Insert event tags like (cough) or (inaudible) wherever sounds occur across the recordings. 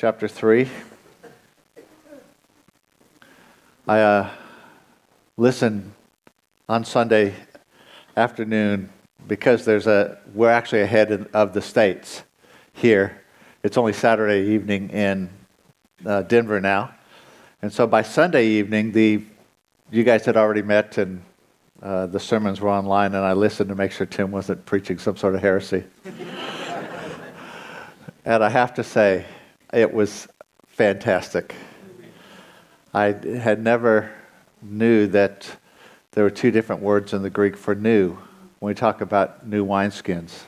chapter 3. I uh, listened on Sunday afternoon because there's a we're actually ahead of the states here. It's only Saturday evening in uh, Denver now, and so by Sunday evening, the you guys had already met and uh, the sermons were online, and I listened to make sure Tim wasn't preaching some sort of heresy. (laughs) and I have to say, it was fantastic. I had never knew that there were two different words in the Greek for new when we talk about new wineskins.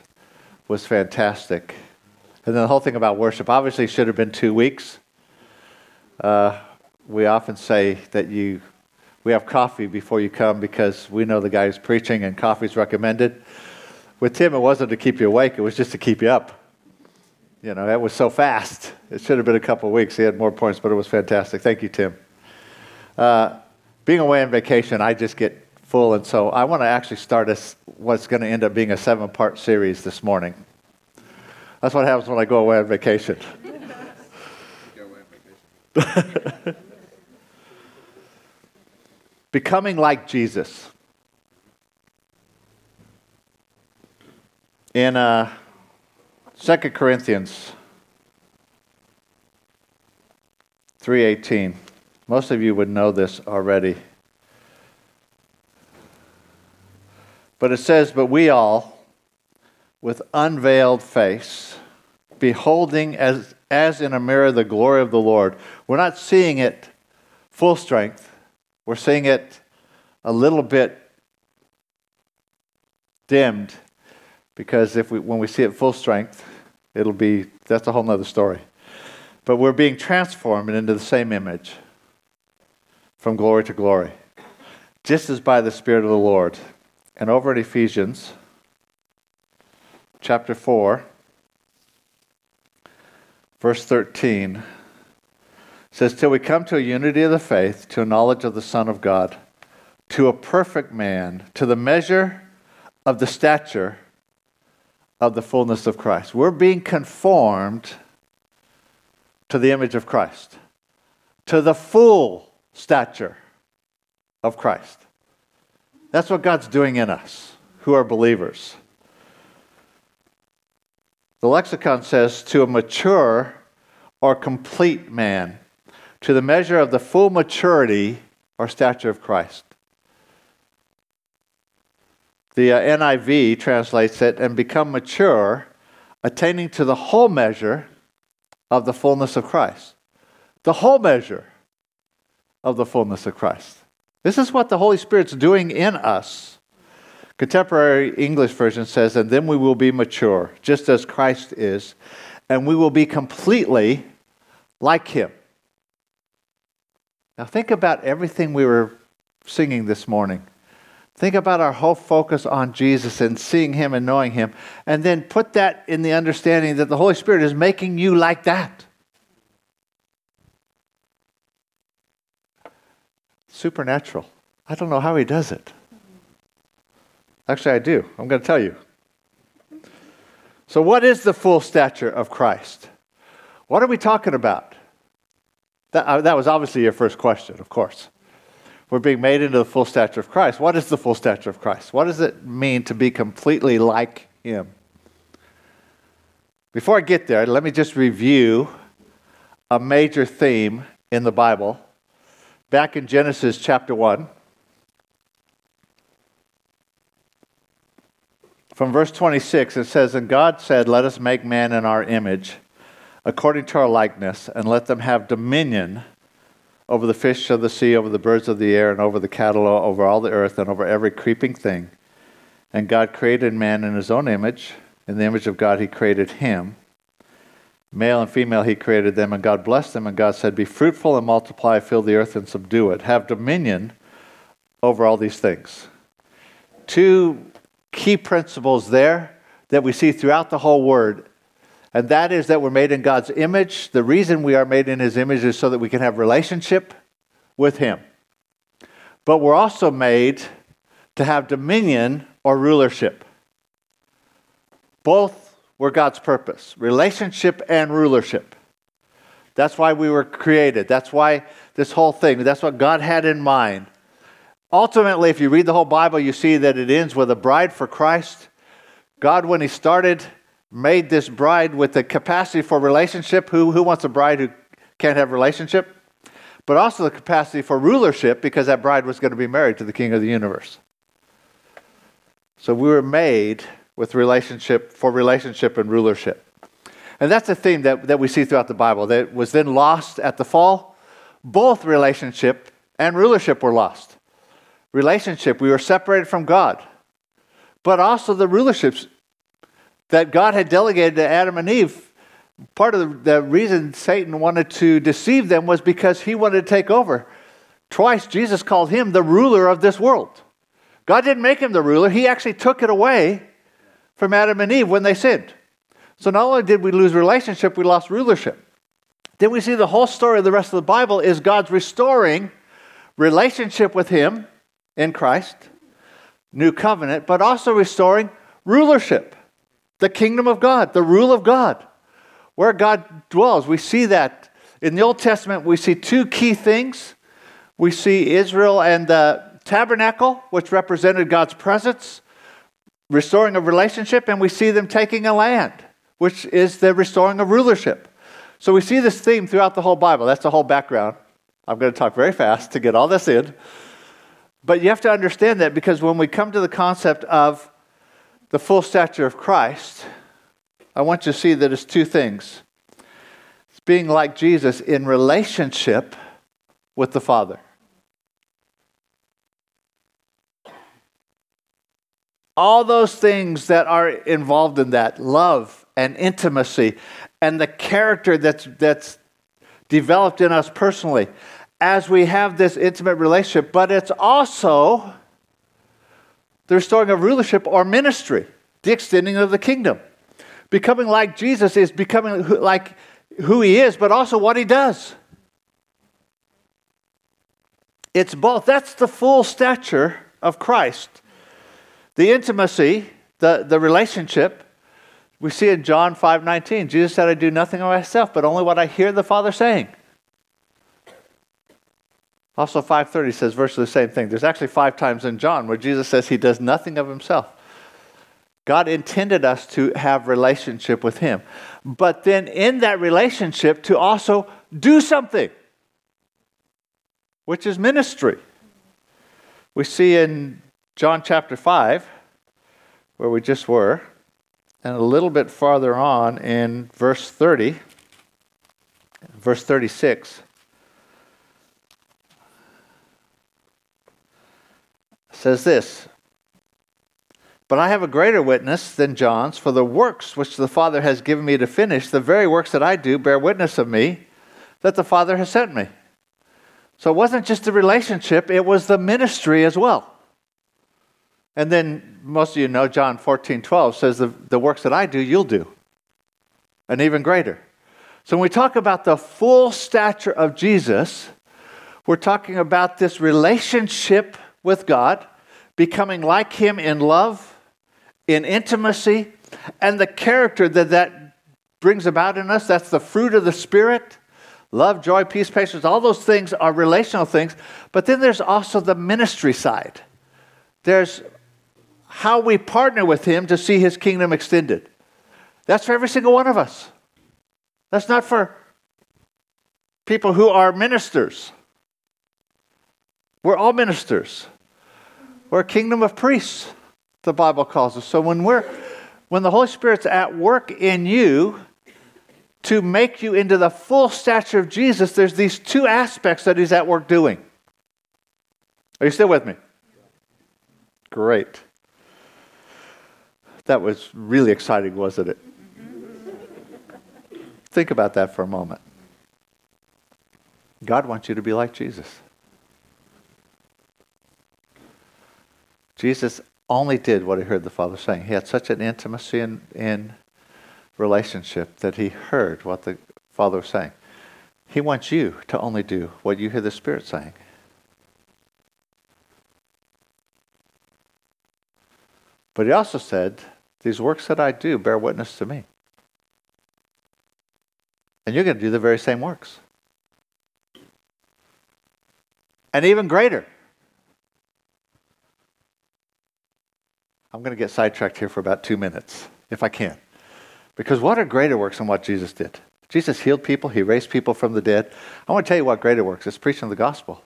was fantastic. And then the whole thing about worship obviously should have been two weeks. Uh, we often say that you we have coffee before you come because we know the guy who's preaching and coffee's recommended. With Tim, it wasn't to keep you awake, it was just to keep you up. You know, that was so fast. It should have been a couple of weeks. He had more points, but it was fantastic. Thank you, Tim. Uh, being away on vacation, I just get full, and so I want to actually start a, what's going to end up being a seven part series this morning. That's what happens when I go away on vacation. (laughs) (laughs) Becoming like Jesus. In uh, 2 Corinthians 3:18. Most of you would know this already. But it says, But we all, with unveiled face, beholding as, as in a mirror the glory of the Lord, we're not seeing it full strength, we're seeing it a little bit dimmed because if we, when we see it full strength, it'll be, that's a whole nother story. But we're being transformed into the same image from glory to glory, just as by the Spirit of the Lord. And over in Ephesians chapter 4, verse 13 says, Till we come to a unity of the faith, to a knowledge of the Son of God, to a perfect man, to the measure of the stature of the fullness of Christ. We're being conformed to the image of Christ, to the full stature of Christ. That's what God's doing in us who are believers. The lexicon says to a mature or complete man to the measure of the full maturity or stature of Christ. The uh, NIV translates it and become mature, attaining to the whole measure of the fullness of Christ. The whole measure of the fullness of Christ. This is what the Holy Spirit's doing in us. Contemporary English version says, and then we will be mature, just as Christ is, and we will be completely like him. Now, think about everything we were singing this morning. Think about our whole focus on Jesus and seeing Him and knowing Him, and then put that in the understanding that the Holy Spirit is making you like that. Supernatural. I don't know how He does it. Actually, I do. I'm going to tell you. So, what is the full stature of Christ? What are we talking about? That, uh, that was obviously your first question, of course. We're being made into the full stature of Christ. What is the full stature of Christ? What does it mean to be completely like Him? Before I get there, let me just review a major theme in the Bible. Back in Genesis chapter 1, from verse 26, it says, And God said, Let us make man in our image according to our likeness, and let them have dominion over the fish of the sea, over the birds of the air, and over the cattle, over all the earth, and over every creeping thing. And God created man in his own image. In the image of God, he created him. Male and female, he created them, and God blessed them. And God said, Be fruitful and multiply, fill the earth and subdue it. Have dominion over all these things. Two key principles there that we see throughout the whole word and that is that we're made in God's image. The reason we are made in His image is so that we can have relationship with Him. But we're also made to have dominion or rulership. Both were God's purpose relationship and rulership. That's why we were created. That's why this whole thing, that's what God had in mind. Ultimately, if you read the whole Bible, you see that it ends with a bride for Christ. God, when He started, made this bride with the capacity for relationship. Who, who wants a bride who can't have relationship? But also the capacity for rulership because that bride was going to be married to the King of the universe. So we were made with relationship for relationship and rulership. And that's a theme that, that we see throughout the Bible that was then lost at the fall. Both relationship and rulership were lost. Relationship, we were separated from God. But also the rulerships that God had delegated to Adam and Eve. Part of the, reason Satan wanted to deceive them was because he wanted to take over. Twice Jesus called him the ruler of this world. God didn't make him the ruler, he actually took it away from Adam and Eve when they sinned. So not only did we lose relationship, we lost rulership. Then we see the whole story of the rest of the Bible is God's restoring relationship with him in Christ, new covenant, but also restoring rulership, the kingdom of God, the rule of God, where God dwells. We see that in the Old Testament, we see two key things. We see Israel and the tabernacle, which represented God's presence, restoring a relationship, and we see them taking a land, which is the restoring of rulership. So we see this theme throughout the whole Bible. That's the whole background. I'm going to talk very fast to get all this in. But you have to understand that because when we come to the concept of the full stature of Christ, I want you to see that it's two things. It's being like Jesus in relationship with the Father. All those things that are involved in that love and intimacy and the character that's, that's developed in us personally as we have this intimate relationship, but it's also the restoring of rulership or ministry, the extending of the kingdom. Becoming like Jesus is becoming like who he is, but also what he does. It's both. That's the full stature of Christ. The intimacy, the, the relationship, we see in John 5 19. Jesus said, I do nothing of myself, but only what I hear the Father saying. Also, 530 says virtually the same thing. There's actually five times in John where Jesus says he does nothing of himself. God intended us to have relationship with him. But then in that relationship to also do something, which is ministry. We see in John chapter 5, where we just were, and a little bit farther on in verse 30, verse 36. Says this But I have a greater witness than John's, for the works which the Father has given me to finish, the very works that I do, bear witness of me that the Father has sent me. So it wasn't just the relationship, it was the ministry as well. And then most of you know John 14, 12 says, the, the works that I do, you'll do, and even greater. So when we talk about the full stature of Jesus, we're talking about this relationship with God, becoming like Him in love, in intimacy, and the character that that brings about in us. That's the fruit of the Spirit love, joy, peace, patience. All those things are relational things. But then there's also the ministry side. There's how we partner with Him to see His kingdom extended. That's for every single one of us. That's not for people who are ministers. We're all ministers. We're a kingdom of priests, the Bible calls us. So when we're when the Holy Spirit's at work in you to make you into the full stature of Jesus, there's these two aspects that he's at work doing. Are you still with me? Great. That was really exciting, wasn't it? Think about that for a moment. God wants you to be like Jesus. Jesus only did what he heard the Father saying. He had such an intimacy in, in relationship that he heard what the Father was saying. He wants you to only do what you hear the Spirit saying. But he also said, These works that I do bear witness to me. And you're going to do the very same works. And even greater. I'm going to get sidetracked here for about two minutes, if I can. Because what are greater works than what Jesus did? Jesus healed people, he raised people from the dead. I want to tell you what greater works is preaching the gospel.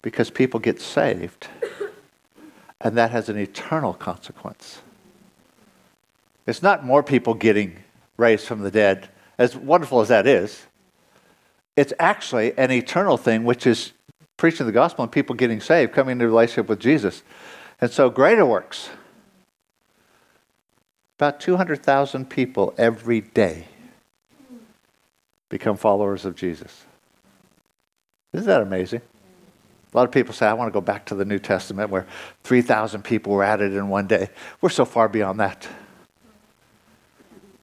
Because people get saved, and that has an eternal consequence. It's not more people getting raised from the dead, as wonderful as that is. It's actually an eternal thing, which is preaching the gospel and people getting saved, coming into relationship with Jesus. And so, greater works about 200,000 people every day become followers of Jesus. Isn't that amazing? A lot of people say, I want to go back to the New Testament where 3,000 people were added in one day. We're so far beyond that.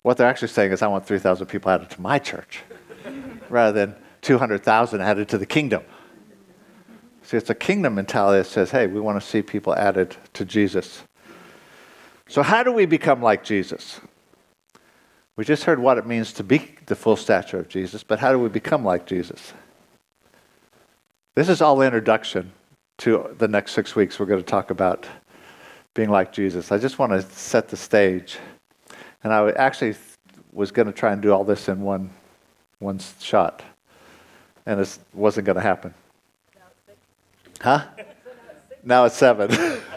What they're actually saying is, I want 3,000 people added to my church (laughs) rather than 200,000 added to the kingdom. See, it's a kingdom mentality that says, hey, we want to see people added to Jesus. So, how do we become like Jesus? We just heard what it means to be the full stature of Jesus, but how do we become like Jesus? This is all introduction to the next six weeks. We're going to talk about being like Jesus. I just want to set the stage. And I actually was going to try and do all this in one, one shot, and it wasn't going to happen. Huh? (laughs) Now it's seven. (laughs)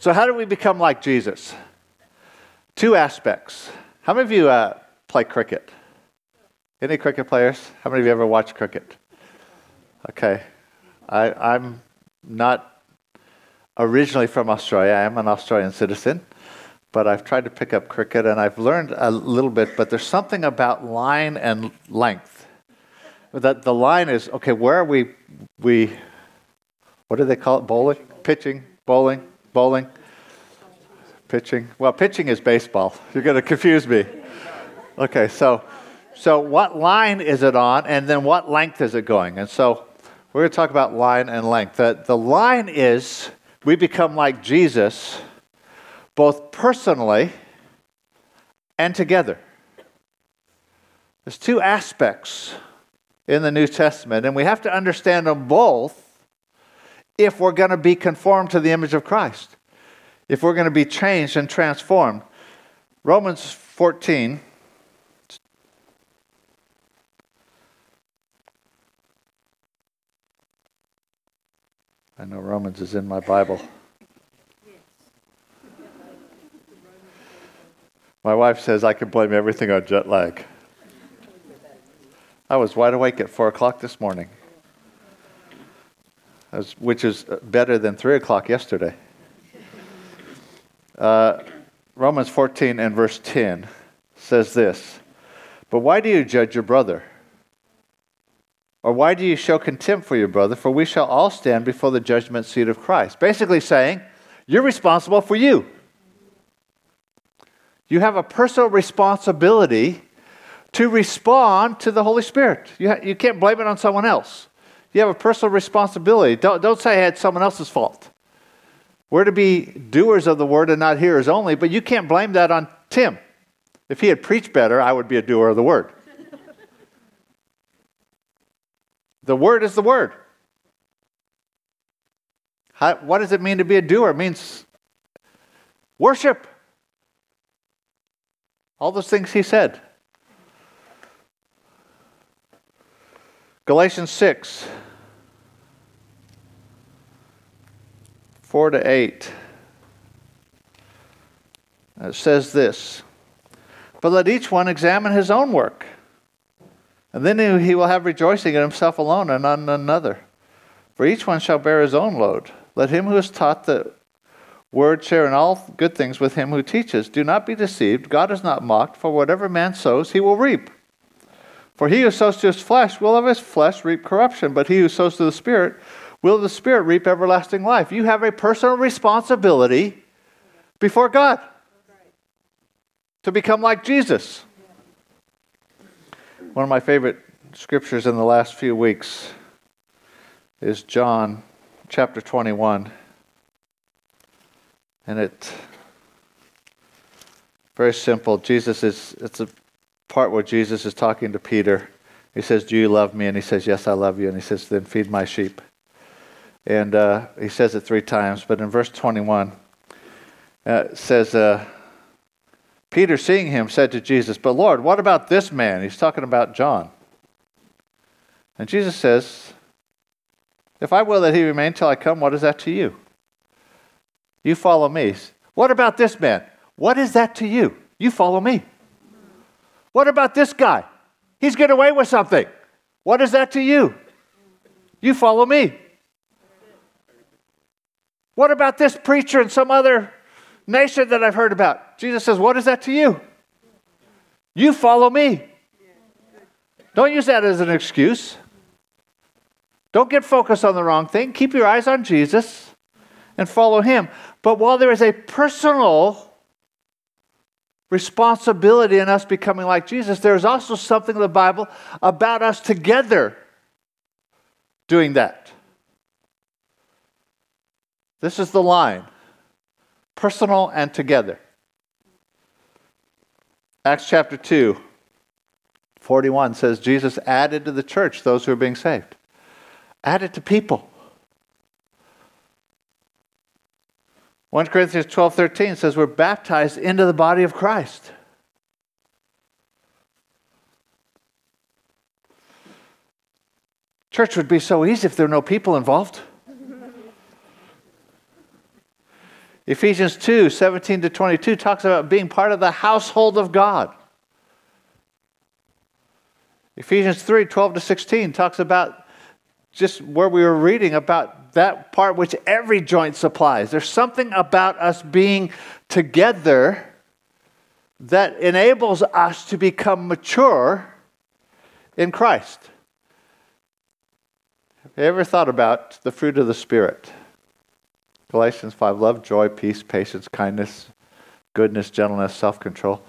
So, how do we become like Jesus? Two aspects. How many of you uh, play cricket? Any cricket players? How many of you ever watched cricket? Okay. I, I'm not originally from Australia. I am an Australian citizen, but I've tried to pick up cricket and I've learned a little bit, but there's something about line and length. That the line is okay, where are we we what do they call it? Bowling? Pitching? Bowling? Bowling? Pitching? Well, pitching is baseball. You're going to confuse me. Okay, so so what line is it on, and then what length is it going? And so we're going to talk about line and length. The, the line is we become like Jesus both personally and together. There's two aspects in the New Testament, and we have to understand them both if we're going to be conformed to the image of Christ, if we're going to be changed and transformed. Romans 14. I know Romans is in my Bible. My wife says I can blame everything on jet lag. I was wide awake at 4 o'clock this morning which is better than 3 o'clock yesterday. Uh, Romans 14 and verse 10 says this But why do you judge your brother? Or why do you show contempt for your brother? For we shall all stand before the judgment seat of Christ. Basically saying, you're responsible for you. You have a personal responsibility to respond to the Holy Spirit. You, ha- you can't blame it on someone else. You have a personal responsibility. Don't, don't say it's someone else's fault. We're to be doers of the word and not hearers only, but you can't blame that on Tim. If he had preached better, I would be a doer of the word. (laughs) the word is the word. How, what does it mean to be a doer? It means worship. All those things he said. Galatians 6 4 to 8. Uh, it says this But let each one examine his own work, and then he will have rejoicing in himself alone and on another. For each one shall bear his own load. Let him who is taught the word share in all good things with him who teaches. Do not be deceived. God is not mocked, for whatever man sows, he will reap. For he who sows to his flesh will of his flesh reap corruption, but he who sows to the Spirit will the Spirit reap everlasting life. You have a personal responsibility before God to become like Jesus. One of my favorite scriptures in the last few weeks is John chapter 21. And it very simple. Jesus is it's a part where Jesus is talking to Peter. He says, Do you love me? And he says, Yes, I love you. And he says, Then feed my sheep. And uh, he says it three times. But in verse 21, uh, says, uh, Peter, seeing him, said to Jesus, But Lord, what about this man? He's talking about John. And Jesus says, If I will that he remain till I come, what is that to you? You follow me. What about this man? What is that to you? You follow me. What about this guy? He's getting away with something. What is that to you? You follow me. What about this preacher in some other nation that I've heard about? Jesus says, What is that to you? You follow me. Don't use that as an excuse. Don't get focused on the wrong thing. Keep your eyes on Jesus and follow him. But while there is a personal responsibility in us becoming like Jesus, there is also something in the Bible about us together doing that. This is the line personal and together. Acts chapter 2, 41 says Jesus added to the church those who are being saved. Added to people. 1 Corinthians 12 13 says we're baptized into the body of Christ. Church would be so easy if there were no people involved. (laughs) Ephesians 2 17 to 22 talks about being part of the household of God. Ephesians 3 12 to 16 talks about just where we were reading about that part which every joint supplies. There's something about us being together that enables us to become mature in Christ. Have you ever thought about the fruit of the Spirit? Galatians 5 love, joy, peace, patience, kindness, goodness, gentleness, self control.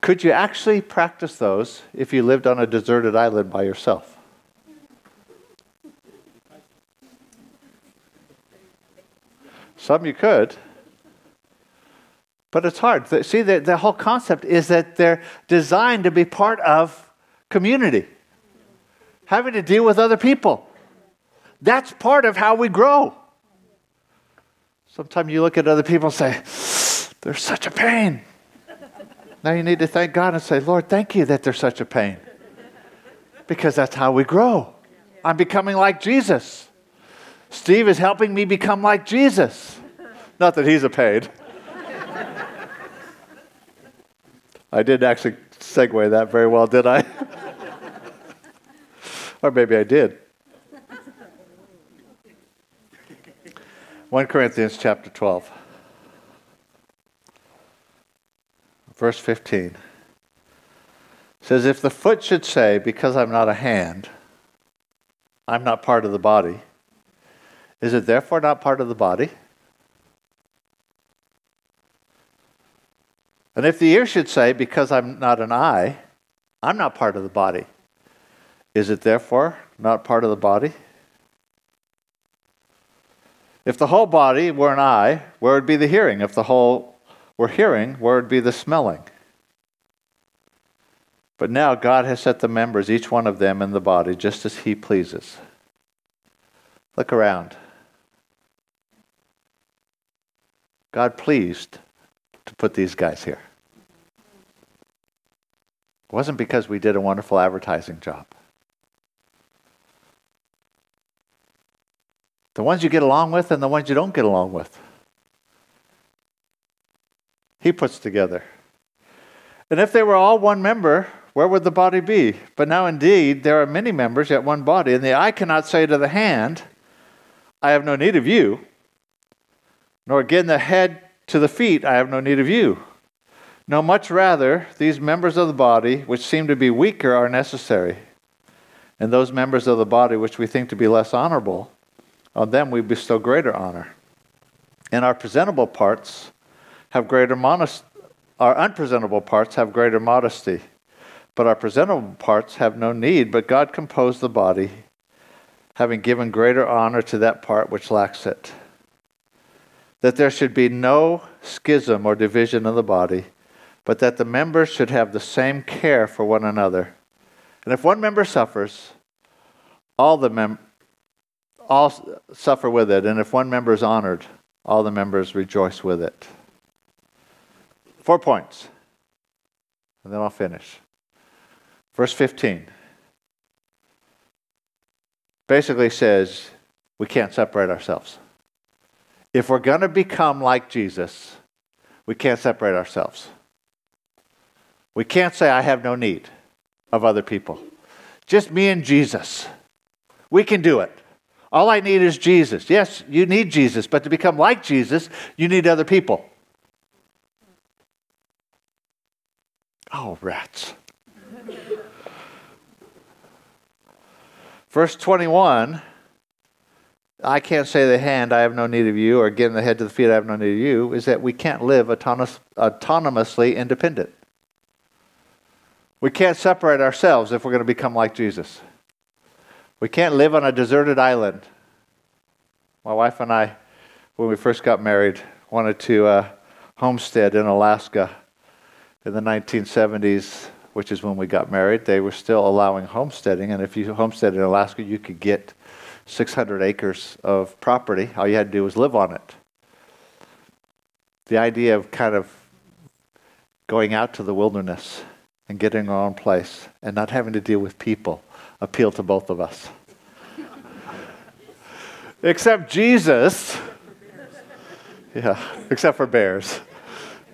Could you actually practice those if you lived on a deserted island by yourself? Some you could. But it's hard. See, the, the whole concept is that they're designed to be part of community, having to deal with other people. That's part of how we grow. Sometimes you look at other people and say, they're such a pain. Now you need to thank God and say, Lord, thank you that they're such a pain. Because that's how we grow. I'm becoming like Jesus. Steve is helping me become like Jesus. Not that he's a paid. I didn't actually segue that very well, did I? (laughs) or maybe I did. 1 Corinthians chapter 12, verse 15 says, If the foot should say, Because I'm not a hand, I'm not part of the body, is it therefore not part of the body? And if the ear should say, Because I'm not an eye, I'm not part of the body, is it therefore not part of the body? If the whole body were an eye, where would be the hearing? If the whole were hearing, where would be the smelling? But now God has set the members, each one of them, in the body just as He pleases. Look around. God pleased to put these guys here. It wasn't because we did a wonderful advertising job. The ones you get along with and the ones you don't get along with. He puts together. And if they were all one member, where would the body be? But now indeed there are many members, yet one body. And the eye cannot say to the hand, I have no need of you, nor again the head to the feet, I have no need of you. No, much rather, these members of the body, which seem to be weaker, are necessary. And those members of the body which we think to be less honorable, on them we bestow greater honor. And our presentable parts have greater modesty. Our unpresentable parts have greater modesty. But our presentable parts have no need, but God composed the body, having given greater honor to that part which lacks it that there should be no schism or division in the body, but that the members should have the same care for one another. And if one member suffers, all the mem- all suffer with it, and if one member is honored, all the members rejoice with it. Four points, and then I'll finish. Verse 15 basically says we can't separate ourselves. If we're going to become like Jesus, we can't separate ourselves. We can't say, I have no need of other people. Just me and Jesus. We can do it. All I need is Jesus. Yes, you need Jesus, but to become like Jesus, you need other people. Oh, rats. Verse 21 I can't say the hand, I have no need of you, or again, the head to the feet, I have no need of you, is that we can't live autonomous, autonomously independent. We can't separate ourselves if we're going to become like Jesus. We can't live on a deserted island. My wife and I, when we first got married, wanted to uh, homestead in Alaska in the 1970s, which is when we got married. They were still allowing homesteading, and if you homestead in Alaska, you could get 600 acres of property. All you had to do was live on it. The idea of kind of going out to the wilderness and getting our own place and not having to deal with people appealed to both of us. (laughs) except Jesus, yeah, except for bears,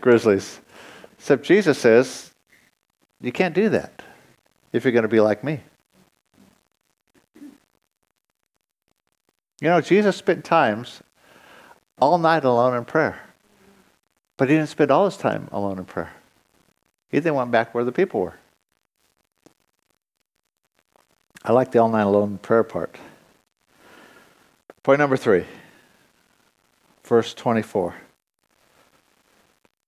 grizzlies. Except Jesus says, you can't do that if you're going to be like me. You know, Jesus spent times all night alone in prayer. But he didn't spend all his time alone in prayer. He then went back where the people were. I like the all night alone in prayer part. Point number three, verse 24.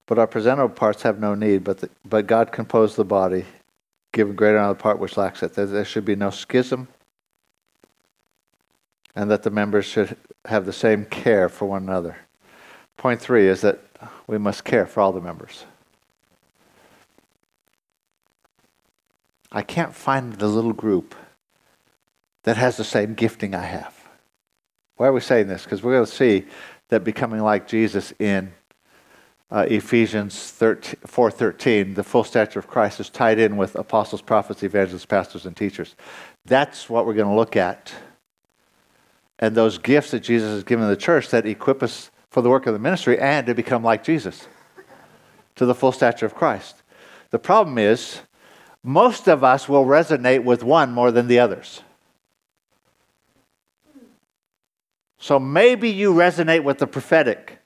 But our presentable parts have no need, but, the, but God composed the body, giving greater honor the part which lacks it. There, there should be no schism, and that the members should have the same care for one another. Point three is that we must care for all the members. I can't find the little group that has the same gifting I have. Why are we saying this? Because we're going to see that becoming like Jesus in uh, Ephesians 4.13, the full stature of Christ is tied in with apostles, prophets, evangelists, pastors, and teachers. That's what we're going to look at. And those gifts that Jesus has given the church that equip us for the work of the ministry and to become like Jesus, to the full stature of Christ. The problem is, most of us will resonate with one more than the others. So maybe you resonate with the prophetic.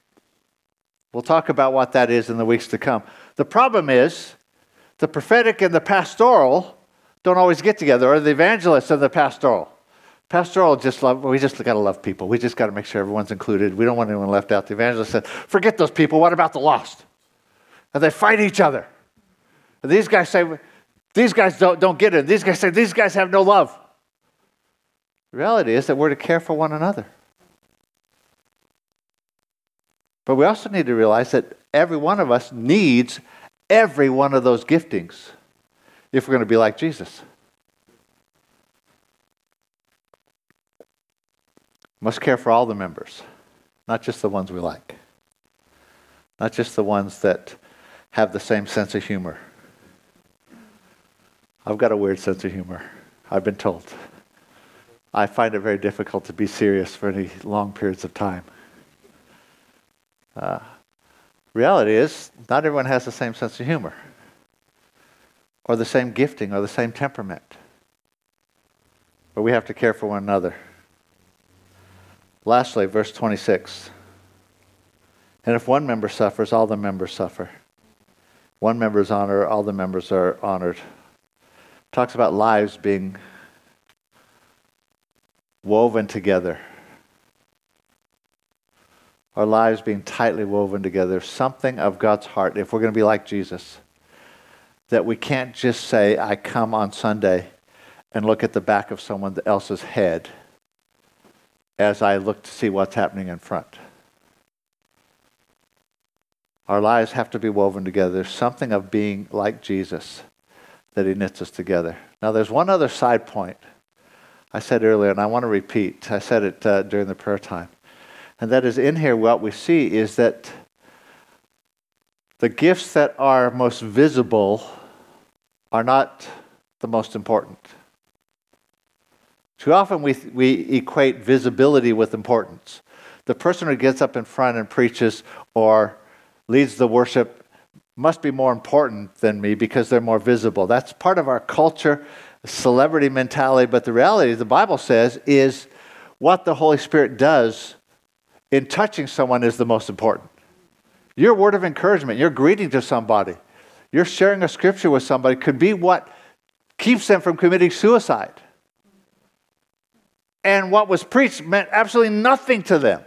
We'll talk about what that is in the weeks to come. The problem is the prophetic and the pastoral don't always get together, or the evangelist and the pastoral. Pastoral just love, we just got to love people. We just got to make sure everyone's included. We don't want anyone left out. The evangelist said, forget those people. What about the lost? And they fight each other. And these guys say, these guys don't, don't get it. These guys say, these guys have no love. The reality is that we're to care for one another. But we also need to realize that every one of us needs every one of those giftings if we're going to be like Jesus. Must care for all the members, not just the ones we like, not just the ones that have the same sense of humor. I've got a weird sense of humor, I've been told. I find it very difficult to be serious for any long periods of time. Uh, reality is, not everyone has the same sense of humor, or the same gifting, or the same temperament. But we have to care for one another. Lastly, verse 26. And if one member suffers, all the members suffer. One member is honored, all the members are honored. Talks about lives being woven together our lives being tightly woven together, something of God's heart, if we're going to be like Jesus, that we can't just say, I come on Sunday and look at the back of someone else's head as I look to see what's happening in front. Our lives have to be woven together. There's something of being like Jesus that he knits us together. Now, there's one other side point I said earlier, and I want to repeat. I said it uh, during the prayer time. And that is in here, what we see is that the gifts that are most visible are not the most important. Too often we, we equate visibility with importance. The person who gets up in front and preaches or leads the worship must be more important than me because they're more visible. That's part of our culture, celebrity mentality. But the reality, the Bible says, is what the Holy Spirit does in touching someone is the most important. Your word of encouragement, your greeting to somebody, your sharing a scripture with somebody could be what keeps them from committing suicide. And what was preached meant absolutely nothing to them.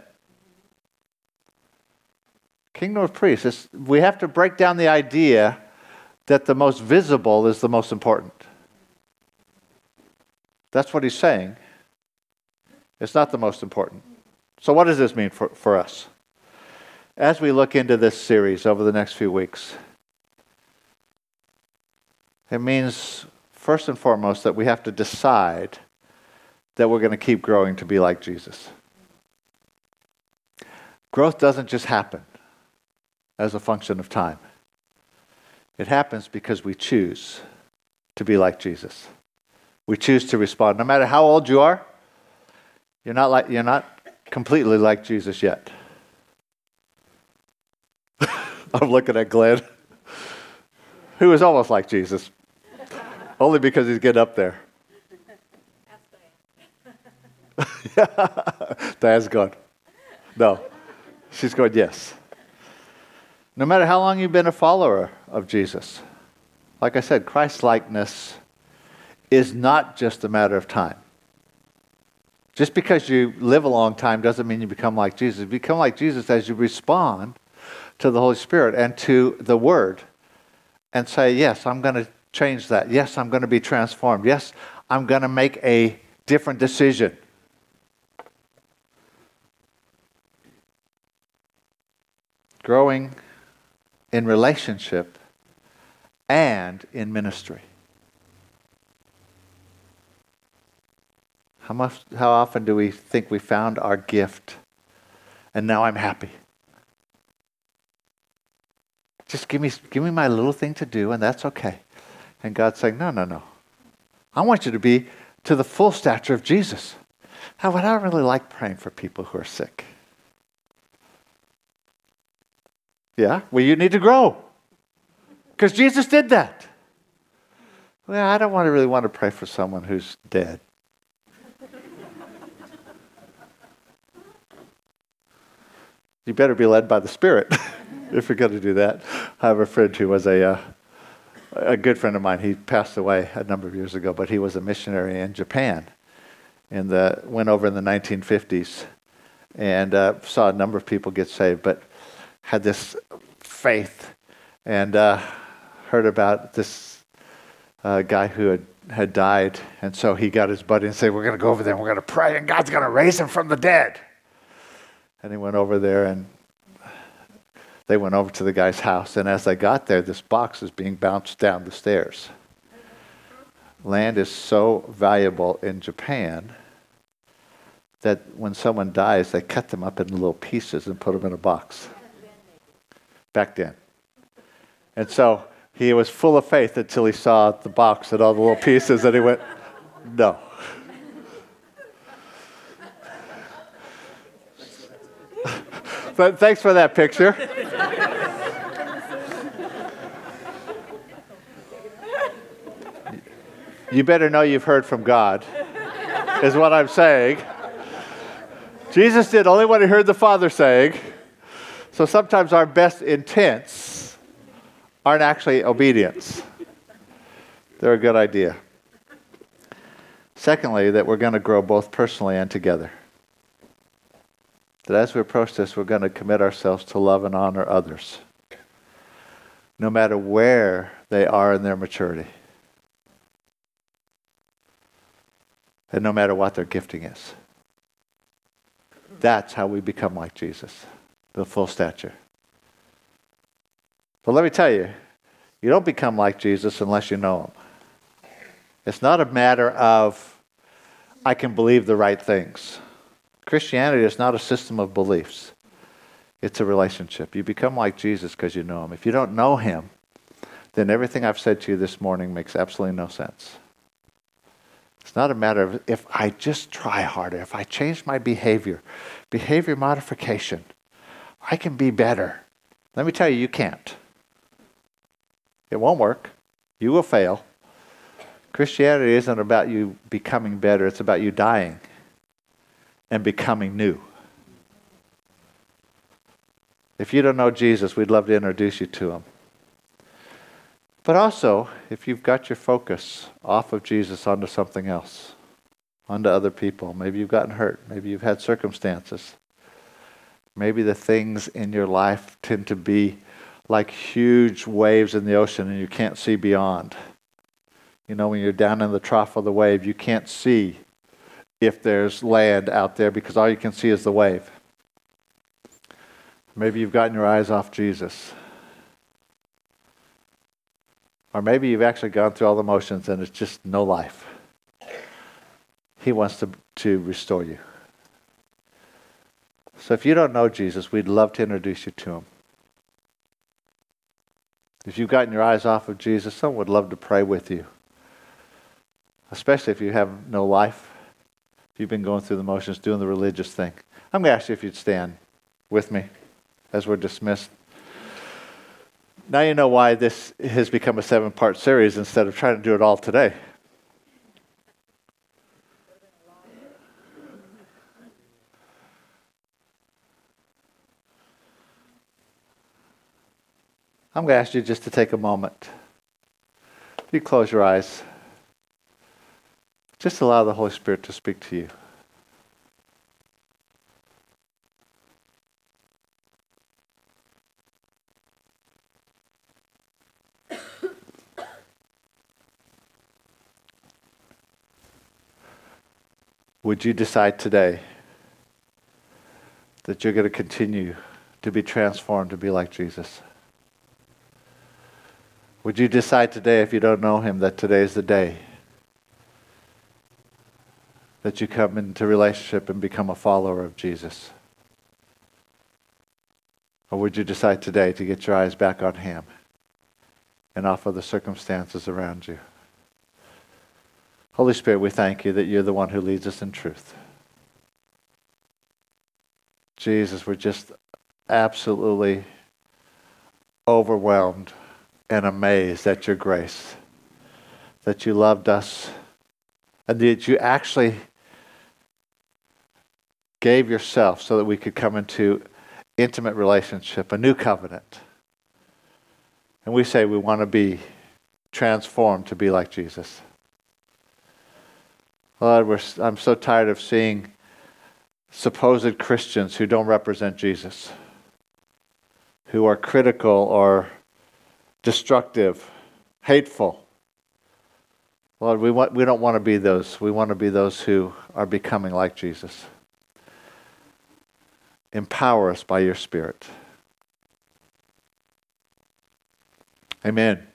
Kingdom of priests, we have to break down the idea that the most visible is the most important. That's what he's saying. It's not the most important. So, what does this mean for, for us? as we look into this series over the next few weeks, it means, first and foremost, that we have to decide that we're going to keep growing to be like Jesus. Growth doesn't just happen as a function of time, it happens because we choose to be like Jesus. We choose to respond. No matter how old you are, you're not, like, you're not completely like Jesus yet. (laughs) I'm looking at Glenn, who is almost like Jesus, only because he's getting up there. (laughs) Diane's gone. No, she's going, yes. No matter how long you've been a follower of Jesus, like I said, Christ likeness is not just a matter of time. Just because you live a long time doesn't mean you become like Jesus. You become like Jesus as you respond to the Holy Spirit and to the Word and say, Yes, I'm going to change that. Yes, I'm going to be transformed. Yes, I'm going to make a different decision. Growing in relationship and in ministry. How, much, how often do we think we found our gift and now I'm happy? Just give me, give me my little thing to do, and that's okay. And God's saying, No, no, no. I want you to be to the full stature of Jesus. Now, I don't really like praying for people who are sick. Yeah, well, you need to grow. Because Jesus did that. Well, I don't want to really want to pray for someone who's dead. you better be led by the Spirit. (laughs) if you're going to do that. I have a friend who was a, uh, a good friend of mine. He passed away a number of years ago, but he was a missionary in Japan. And went over in the 1950s and uh, saw a number of people get saved, but had this faith and uh, heard about this uh, guy who had, had died. And so he got his buddy and said, We're going to go over there and we're going to pray, and God's going to raise him from the dead. And he went over there and they went over to the guy's house, and as they got there, this box is being bounced down the stairs. Land is so valuable in Japan that when someone dies, they cut them up in little pieces and put them in a box. Back then. And so he was full of faith until he saw the box and all the little pieces, and he went, No. (laughs) but thanks for that picture. you better know you've heard from God, is what I'm saying. Jesus did only what he heard the Father saying. So sometimes our best intents aren't actually obedience, they're a good idea. Secondly, that we're going to grow both personally and together. That as we approach this, we're going to commit ourselves to love and honor others, no matter where they are in their maturity. and no matter what their gifting is. That's how we become like Jesus, the full stature. But let me tell you, you don't become like Jesus unless you know him. It's not a matter of, I can believe the right things. Christianity is not a system of beliefs, it's a relationship. You become like Jesus because you know him. If you don't know him, then everything I've said to you this morning makes absolutely no sense. It's not a matter of if I just try harder, if I change my behavior, behavior modification, I can be better. Let me tell you, you can't. It won't work. You will fail. Christianity isn't about you becoming better, it's about you dying and becoming new. If you don't know Jesus, we'd love to introduce you to him. But also, if you've got your focus off of Jesus onto something else, onto other people, maybe you've gotten hurt, maybe you've had circumstances, maybe the things in your life tend to be like huge waves in the ocean and you can't see beyond. You know, when you're down in the trough of the wave, you can't see if there's land out there because all you can see is the wave. Maybe you've gotten your eyes off Jesus. Or maybe you've actually gone through all the motions and it's just no life. He wants to, to restore you. So if you don't know Jesus, we'd love to introduce you to him. If you've gotten your eyes off of Jesus, someone would love to pray with you. Especially if you have no life. If you've been going through the motions, doing the religious thing. I'm going to ask you if you'd stand with me as we're dismissed. Now you know why this has become a seven part series instead of trying to do it all today. I'm going to ask you just to take a moment. If you close your eyes, just allow the Holy Spirit to speak to you. Would you decide today that you're going to continue to be transformed to be like Jesus? Would you decide today, if you don't know him, that today is the day that you come into relationship and become a follower of Jesus? Or would you decide today to get your eyes back on him and off of the circumstances around you? Holy Spirit, we thank you that you're the one who leads us in truth. Jesus, we're just absolutely overwhelmed and amazed at your grace, that you loved us, and that you actually gave yourself so that we could come into intimate relationship, a new covenant. And we say we want to be transformed to be like Jesus. Lord, I'm so tired of seeing supposed Christians who don't represent Jesus, who are critical or destructive, hateful. Lord, we, want, we don't want to be those. We want to be those who are becoming like Jesus. Empower us by your Spirit. Amen.